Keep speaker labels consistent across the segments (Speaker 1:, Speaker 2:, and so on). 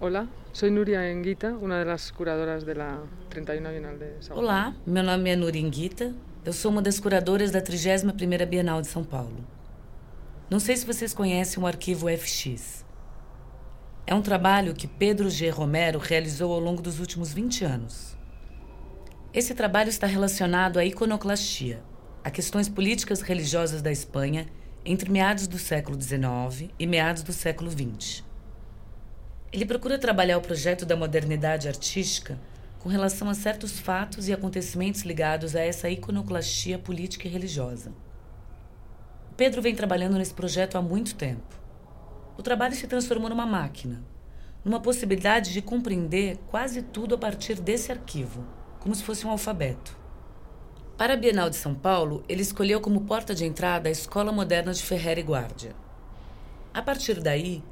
Speaker 1: Hola, soy Nuria Enguita, una de las curadoras de la 31 Bienal de Sao Paulo.
Speaker 2: Olá, meu nome é Nuria Enguita, eu sou uma das curadoras da 31ª Bienal de São Paulo. Não sei se vocês conhecem o arquivo FX. É um trabalho que Pedro G. Romero realizou ao longo dos últimos 20 anos. Esse trabalho está relacionado à iconoclastia, a questões políticas religiosas da Espanha entre meados do século XIX e meados do século XX. Ele procura trabalhar o projeto da modernidade artística com relação a certos fatos e acontecimentos ligados a essa iconoclastia política e religiosa. Pedro vem trabalhando nesse projeto há muito tempo. O trabalho se transformou numa máquina, numa possibilidade de compreender quase tudo a partir desse arquivo, como se fosse um alfabeto. Para a Bienal de São Paulo, ele escolheu como porta de entrada a Escola Moderna de Ferrer e Guardia. A partir daí,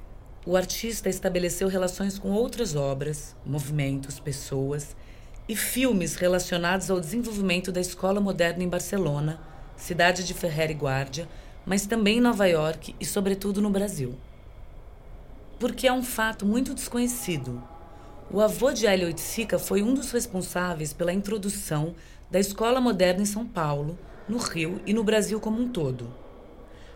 Speaker 2: o artista estabeleceu relações com outras obras, movimentos, pessoas e filmes relacionados ao desenvolvimento da escola moderna em Barcelona, cidade de Ferrer e Guardia, mas também em Nova York e, sobretudo, no Brasil. Porque é um fato muito desconhecido. O avô de Hélio Oiticica foi um dos responsáveis pela introdução da escola moderna em São Paulo, no Rio e no Brasil como um todo.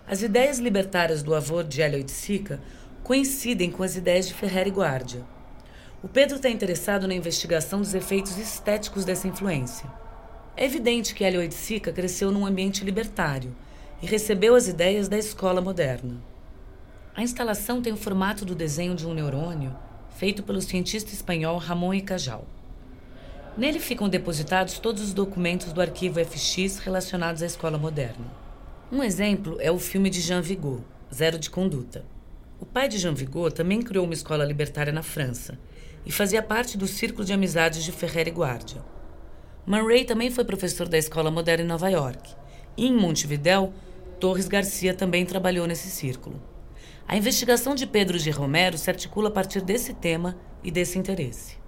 Speaker 2: As ideias libertárias do avô de Hélio Oiticica coincidem com as ideias de Ferrer e Guardia. O Pedro está interessado na investigação dos efeitos estéticos dessa influência. É evidente que Hélio Oiticica cresceu num ambiente libertário e recebeu as ideias da escola moderna. A instalação tem o formato do desenho de um neurônio feito pelo cientista espanhol Ramon e Cajal. Nele ficam depositados todos os documentos do arquivo FX relacionados à escola moderna. Um exemplo é o filme de Jean Vigo, Zero de Conduta. O pai de Jean Vigo também criou uma escola libertária na França e fazia parte do círculo de amizades de Ferrer e Guardia. Man Ray também foi professor da escola moderna em Nova York. E em Montevidéu, Torres Garcia também trabalhou nesse círculo. A investigação de Pedro de Romero se articula a partir desse tema e desse interesse.